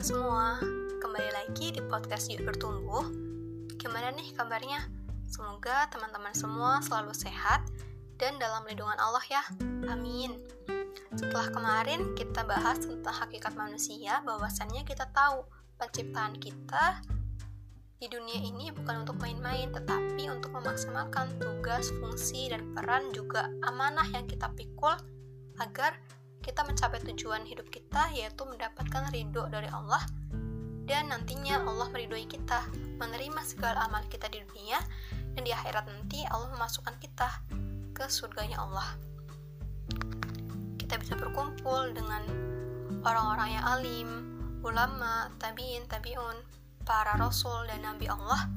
teman-teman semua, kembali lagi di podcast Yuk Bertumbuh. Gimana nih kabarnya? Semoga teman-teman semua selalu sehat dan dalam lindungan Allah ya. Amin. Setelah kemarin kita bahas tentang hakikat manusia, bahwasannya kita tahu penciptaan kita di dunia ini bukan untuk main-main, tetapi untuk memaksimalkan tugas, fungsi, dan peran juga amanah yang kita pikul agar kita mencapai tujuan hidup kita yaitu mendapatkan ridho dari Allah. Dan nantinya Allah meridhoi kita menerima segala amal kita di dunia. Dan di akhirat nanti Allah memasukkan kita ke surganya Allah. Kita bisa berkumpul dengan orang-orang yang alim ulama, tabiin, tabiun para rasul dan nabi Allah.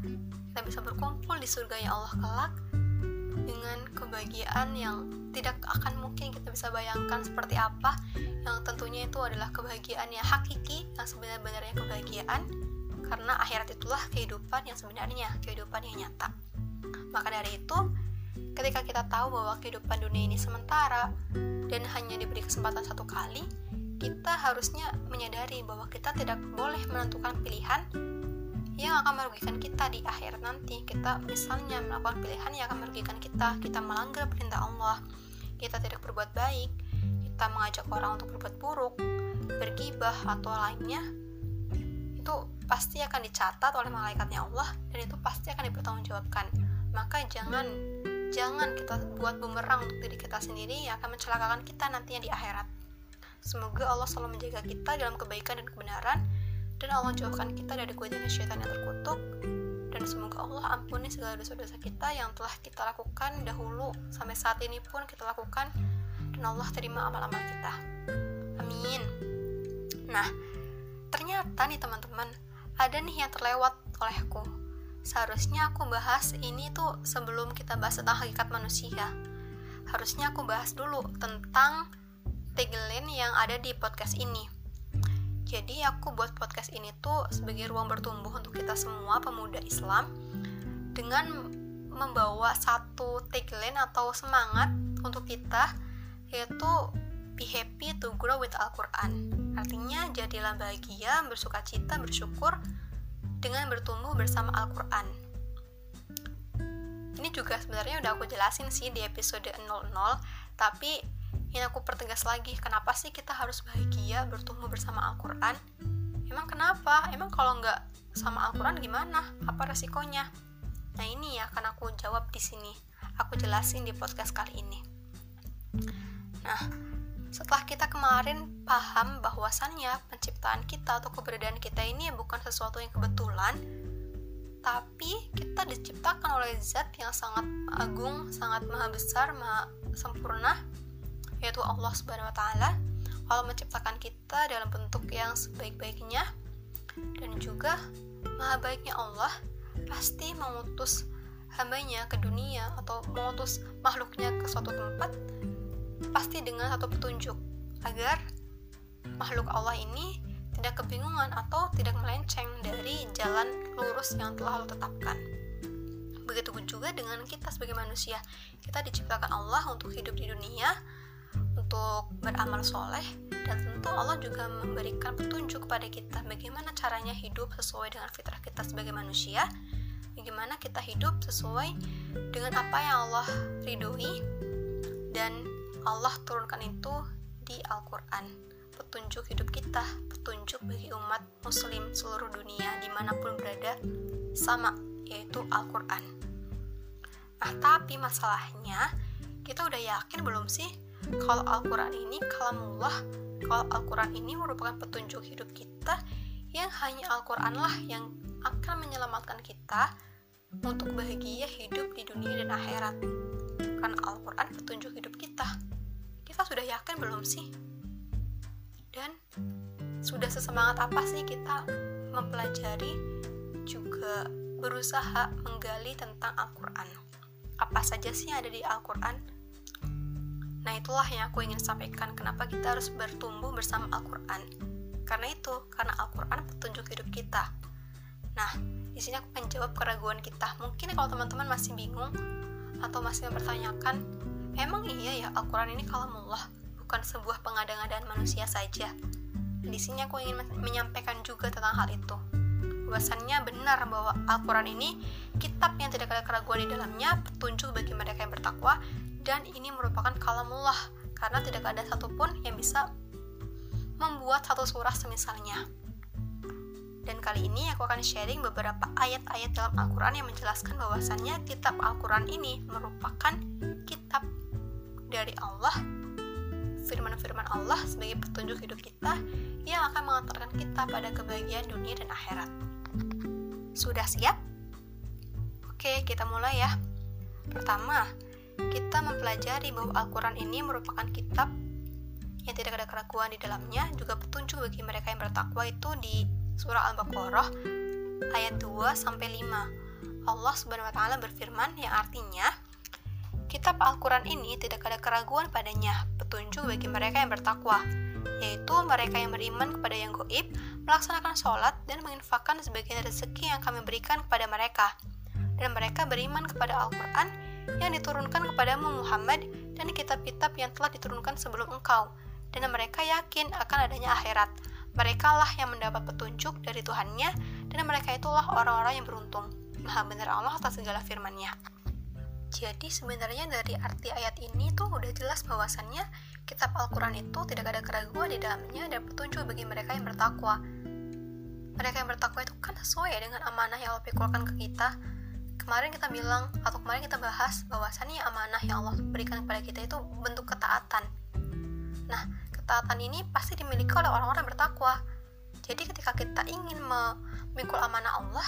Kita bisa berkumpul di surganya Allah kelak dengan kebahagiaan yang tidak akan mungkin kita bisa bayangkan seperti apa yang tentunya itu adalah kebahagiaan yang hakiki yang sebenarnya kebahagiaan karena akhirat itulah kehidupan yang sebenarnya kehidupan yang nyata. Maka dari itu ketika kita tahu bahwa kehidupan dunia ini sementara dan hanya diberi kesempatan satu kali kita harusnya menyadari bahwa kita tidak boleh menentukan pilihan yang akan merugikan kita di akhir nanti kita misalnya melakukan pilihan yang akan merugikan kita kita melanggar perintah Allah. Kita tidak berbuat baik kita mengajak orang untuk berbuat buruk bergibah atau lainnya itu pasti akan dicatat oleh malaikatnya Allah dan itu pasti akan dipertanggungjawabkan. Maka jangan jangan kita buat bumerang untuk diri kita sendiri yang akan mencelakakan kita nantinya di akhirat. Semoga Allah selalu menjaga kita dalam kebaikan dan kebenaran dan Allah jauhkan kita dari godaan syaitan yang terkutuk. Dan semoga Allah ampuni segala dosa-dosa kita yang telah kita lakukan dahulu sampai saat ini pun kita lakukan. Dan Allah terima amal-amal kita. Amin. Nah ternyata nih teman-teman ada nih yang terlewat olehku seharusnya aku bahas ini tuh sebelum kita bahas tentang hakikat manusia. Harusnya aku bahas dulu tentang tagline yang ada di podcast ini jadi aku buat podcast ini tuh sebagai ruang bertumbuh untuk kita semua pemuda Islam dengan membawa satu tagline atau semangat untuk kita yaitu be happy to grow with Al-Quran. Artinya jadilah bahagia, bersuka cita, bersyukur dengan bertumbuh bersama Al-Quran. Ini juga sebenarnya udah aku jelasin sih di episode 00 tapi ini aku pertegas lagi kenapa sih kita harus bahagia bertumbuh bersama Al-Quran? Emang kenapa? Emang kalau nggak sama Al-Quran gimana? Apa resikonya? Nah ini ya akan aku jawab di sini. Aku jelasin di podcast kali ini. Nah setelah kita kemarin paham bahwasannya penciptaan kita atau keberadaan kita ini bukan sesuatu yang kebetulan tapi kita diciptakan oleh zat yang sangat agung, sangat maha besar, maha sempurna yaitu Allah Subhanahu wa taala. Allah menciptakan kita dalam bentuk yang sebaik-baiknya dan juga maha baiknya Allah pasti mengutus hambanya ke dunia atau mengutus makhluknya ke suatu tempat pasti dengan satu petunjuk agar makhluk Allah ini tidak kebingungan atau tidak melenceng dari jalan lurus yang telah Allah tetapkan. Begitu juga dengan kita sebagai manusia. Kita diciptakan Allah untuk hidup di dunia, untuk beramal soleh dan tentu Allah juga memberikan petunjuk kepada kita bagaimana caranya hidup sesuai dengan fitrah kita sebagai manusia bagaimana kita hidup sesuai dengan apa yang Allah ridhoi dan Allah turunkan itu di Al-Quran. Petunjuk hidup kita petunjuk bagi umat muslim seluruh dunia di mana pun berada sama yaitu Al-Quran. Nah tapi masalahnya kita udah yakin belum sih kalau Al-Quran ini kalamullah kalau Al-Quran ini merupakan petunjuk hidup kita yang hanya Al-Quran lah yang akan menyelamatkan kita untuk bahagia hidup di dunia dan akhirat. Karena Al-Quran petunjuk hidup kita. Kita sudah yakin belum sih? dan sudah sesemangat apa sih kita mempelajari juga berusaha menggali tentang Al-Quran? Apa saja sih yang ada di Al-Quran Nah, itulah yang aku ingin sampaikan kenapa kita harus bertumbuh bersama Al-Qur'an. Karena itu, karena Al-Qur'an petunjuk hidup kita. Nah, di sini aku akan jawab keraguan kita. Mungkin kalau teman-teman masih bingung atau masih mempertanyakan, emang iya ya Al-Qur'an ini kalamullah, bukan sebuah pengada-ngadaan manusia saja. di sini aku ingin menyampaikan juga tentang hal itu bahwasannya benar bahwa Al-Quran ini kitab yang tidak ada keraguan di dalamnya petunjuk bagi mereka yang bertakwa dan ini merupakan kalamullah karena tidak ada satupun yang bisa membuat satu surah semisalnya dan kali ini aku akan sharing beberapa ayat-ayat dalam Al-Quran yang menjelaskan bahwasannya kitab Al-Quran ini merupakan kitab dari Allah firman-firman Allah sebagai petunjuk hidup kita yang akan mengantarkan kita pada kebahagiaan dunia dan akhirat. Sudah siap? Oke, kita mulai ya. Pertama, kita mempelajari bahwa Al-Quran ini merupakan kitab yang tidak ada keraguan di dalamnya, juga petunjuk bagi mereka yang bertakwa itu di surah Al-Baqarah ayat 2 sampai 5. Allah Subhanahu wa taala berfirman yang artinya Kitab Al-Quran ini tidak ada keraguan padanya, petunjuk bagi mereka yang bertakwa, yaitu mereka yang beriman kepada yang goib, melaksanakan sholat, dan menginfakkan sebagian rezeki yang kami berikan kepada mereka. Dan mereka beriman kepada Al-Quran yang diturunkan kepadamu Muhammad dan kitab-kitab yang telah diturunkan sebelum engkau. Dan mereka yakin akan adanya akhirat. Mereka lah yang mendapat petunjuk dari Tuhannya, dan mereka itulah orang-orang yang beruntung. Maha benar Allah atas segala firman-Nya. Jadi sebenarnya dari arti ayat ini tuh udah jelas bahwasannya kitab Al-Quran itu tidak ada keraguan di dalamnya dan petunjuk bagi mereka yang bertakwa. Mereka yang bertakwa itu kan sesuai dengan amanah yang Allah pikulkan ke kita. Kemarin kita bilang atau kemarin kita bahas bahwasannya amanah yang Allah berikan kepada kita itu bentuk ketaatan. Nah, ketaatan ini pasti dimiliki oleh orang-orang yang bertakwa. Jadi ketika kita ingin memikul amanah Allah,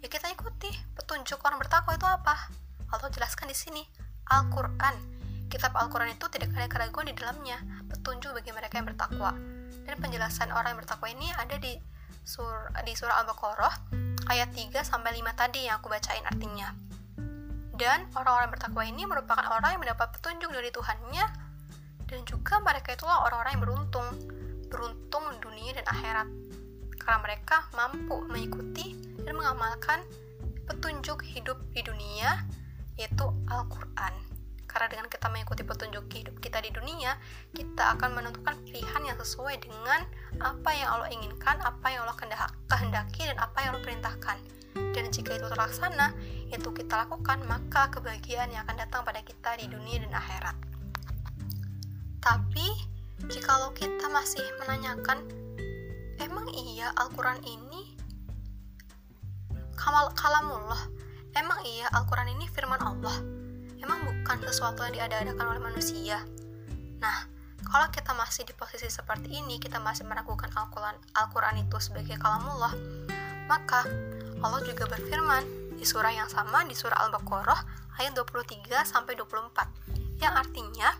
ya kita ikuti petunjuk orang bertakwa itu apa Allah jelaskan di sini Al-Quran kitab Al-Quran itu tidak ada keraguan di dalamnya petunjuk bagi mereka yang bertakwa dan penjelasan orang yang bertakwa ini ada di sur di surah Al-Baqarah ayat 3 sampai 5 tadi yang aku bacain artinya dan orang-orang bertakwa ini merupakan orang yang mendapat petunjuk dari Tuhannya dan juga mereka itulah orang-orang yang beruntung beruntung dunia dan akhirat karena mereka mampu mengikuti dan mengamalkan petunjuk hidup di dunia yaitu Al-Quran. Karena dengan kita mengikuti petunjuk hidup kita di dunia, kita akan menentukan pilihan yang sesuai dengan apa yang Allah inginkan, apa yang Allah kehendaki, dan apa yang Allah perintahkan. Dan jika itu terlaksana, itu kita lakukan, maka kebahagiaan yang akan datang pada kita di dunia dan akhirat. Tapi, jikalau kita masih menanyakan, emang iya Al-Quran ini kalamullah, Emang iya Al-Quran ini firman Allah? Emang bukan sesuatu yang diada-adakan oleh manusia? Nah, kalau kita masih di posisi seperti ini, kita masih meragukan Al-Quran Al itu sebagai kalamullah, maka Allah juga berfirman di surah yang sama di surah Al-Baqarah ayat 23 sampai 24 yang artinya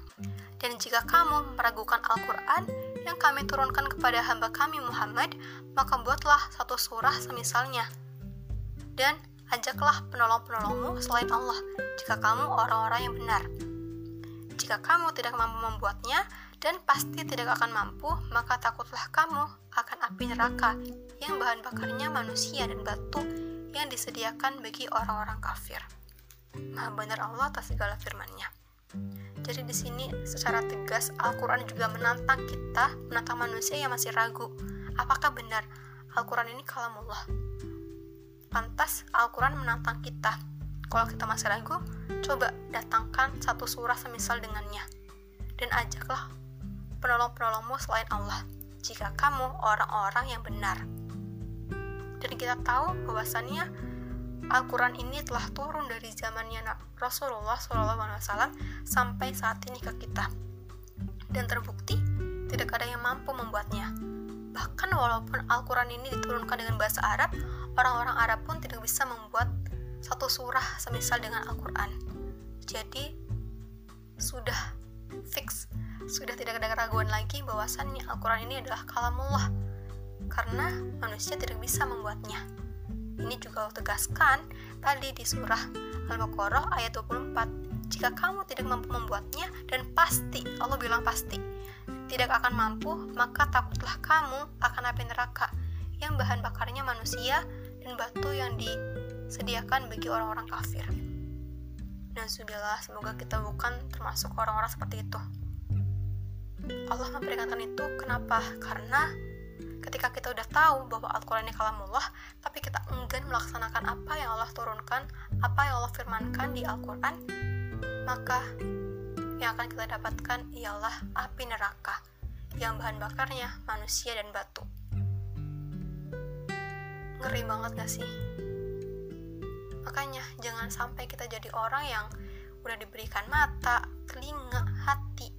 dan jika kamu meragukan Al-Quran yang kami turunkan kepada hamba kami Muhammad, maka buatlah satu surah semisalnya. Dan ajaklah penolong-penolongmu selain Allah jika kamu orang-orang yang benar. Jika kamu tidak mampu membuatnya dan pasti tidak akan mampu, maka takutlah kamu akan api neraka yang bahan bakarnya manusia dan batu yang disediakan bagi orang-orang kafir. Maha benar Allah atas segala firman-Nya. Jadi di sini secara tegas Al-Quran juga menantang kita, menantang manusia yang masih ragu. Apakah benar Al-Quran ini kalamullah? Pantas Al-Quran menantang kita. Kalau kita masih ragu, coba datangkan satu surah semisal dengannya. Dan ajaklah penolong-penolongmu selain Allah, jika kamu orang-orang yang benar. Dan kita tahu bahwasannya Al-Quran ini telah turun dari zamannya Rasulullah SAW sampai saat ini ke kita. Dan terbukti, tidak ada yang mampu membuatnya. Bahkan walaupun Al-Quran ini diturunkan dengan bahasa Arab, orang-orang Arab pun tidak bisa membuat satu surah semisal dengan Al-Quran. Jadi, sudah fix, sudah tidak ada keraguan lagi bahwasannya Al-Quran ini adalah kalamullah, karena manusia tidak bisa membuatnya. Ini juga Allah tegaskan tadi di surah Al-Baqarah ayat 24. Jika kamu tidak mampu membuatnya, dan pasti, Allah bilang pasti, tidak akan mampu, maka takutlah kamu akan api neraka yang bahan bakarnya manusia dan batu yang disediakan bagi orang-orang kafir. Dan sudahlah, semoga kita bukan termasuk orang-orang seperti itu. Allah memperingatkan itu kenapa? Karena ketika kita udah tahu bahwa Al-Quran ini kalamullah tapi kita enggan melaksanakan apa yang Allah turunkan apa yang Allah firmankan di Al-Quran maka yang akan kita dapatkan ialah api neraka yang bahan bakarnya manusia dan batu ngeri banget gak sih? Makanya jangan sampai kita jadi orang yang udah diberikan mata, telinga, hati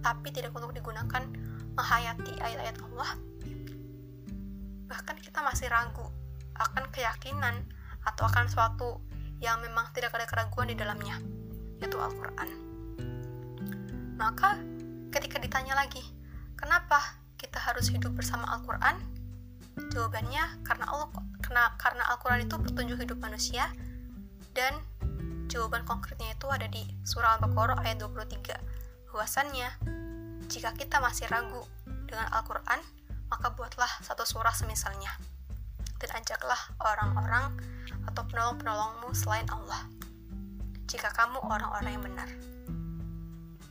tapi tidak untuk digunakan menghayati ayat-ayat Allah. Bahkan kita masih ragu akan keyakinan atau akan suatu yang memang tidak ada keraguan di dalamnya yaitu Al-Quran. Maka ketika ditanya lagi kenapa kita harus hidup bersama Al-Quran? Jawabannya karena Allah karena, karena Al-Quran itu petunjuk hidup manusia dan jawaban konkretnya itu ada di surah Al-Baqarah ayat 23 bahwasannya jika kita masih ragu dengan Al-Quran maka buatlah satu surah semisalnya. Dan ajaklah orang-orang atau penolong-penolongmu selain Allah. Jika kamu orang-orang yang benar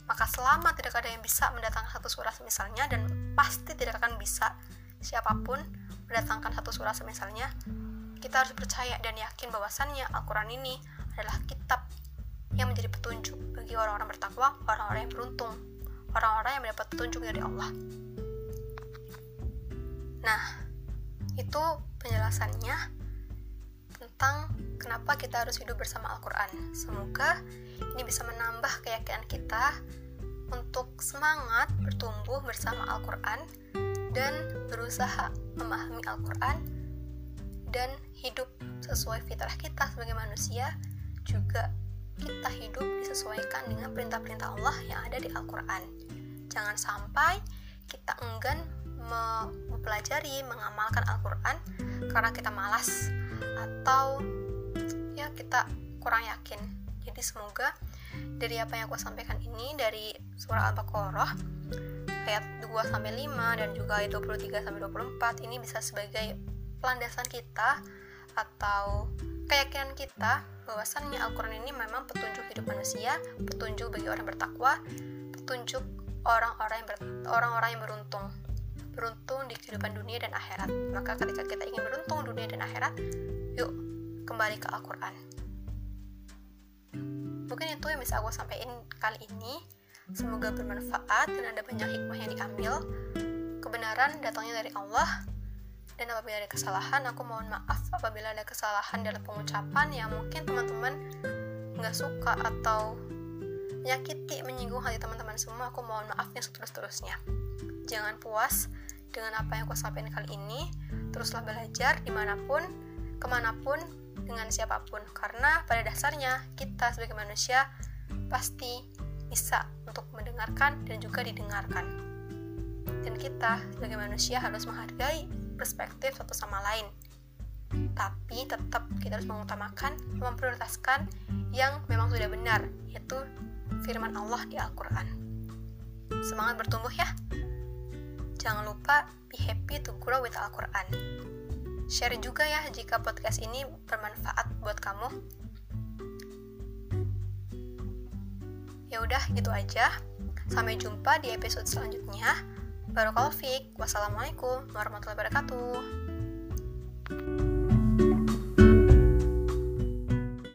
maka selama tidak ada yang bisa mendatangkan satu surah semisalnya dan pasti tidak akan bisa siapa pun mendatangkan satu surah semisalnya kita harus percaya dan yakin bahwasannya Al-Quran ini adalah kitab yang menjadi petunjuk bagi orang-orang bertakwa, orang-orang yang beruntung, orang-orang yang mendapat petunjuk dari Allah. Nah, itu penjelasannya tentang kenapa kita harus hidup bersama Al-Quran. Semoga ini bisa menambah keyakinan kita untuk semangat bertumbuh bersama Al-Quran dan berusaha memahami Al-Quran dan hidup sesuai fitrah kita sebagai manusia juga kita hidup disesuaikan dengan perintah-perintah Allah yang ada di Al-Quran. Jangan sampai kita enggan mempelajari, mengamalkan Al-Quran karena kita malas atau ya kita kurang yakin. Jadi semoga dari apa yang aku sampaikan ini dari surah Al-Baqarah ayat 2 sampai 5 dan juga ayat 23 sampai 24 ini bisa sebagai landasan kita atau keyakinan kita bahwasannya Al-Quran ini memang petunjuk hidup manusia, petunjuk bagi orang bertakwa, petunjuk orang-orang yang orang-orang yang beruntung beruntung di kehidupan dunia dan akhirat. Maka ketika kita ingin beruntung dunia dan akhirat, yuk kembali ke Al-Quran. Mungkin itu yang bisa aku sampaikan kali ini. Semoga bermanfaat dan ada banyak hikmah yang diambil. Kebenaran datangnya dari Allah. Dan apabila ada kesalahan, aku mohon maaf apabila ada kesalahan dalam pengucapan yang mungkin teman-teman nggak suka atau menyakiti, menyinggung hati teman-teman semua, aku mohon maaf yang seterus-terusnya. Jangan puas dengan apa yang aku sampaikan kali ini, teruslah belajar di mana pun, ke mana pun, dengan siapa pun. Karena pada dasarnya kita sebagai manusia pasti bisa untuk mendengarkan dan juga didengarkan. Dan kita sebagai manusia harus menghargai perspektif satu sama lain. Tapi tetap kita harus mengutamakan, memprioritaskan yang memang sudah benar, yaitu firman Allah di Al-Quran. Semangat bertumbuh ya! Jangan lupa be happy to grow with Al-Quran. Share juga ya jika podcast ini bermanfaat buat kamu. Ya udah gitu aja. Sampai jumpa di episode selanjutnya. Barakallahu fiik. Wassalamualaikum warahmatullahi wabarakatuh.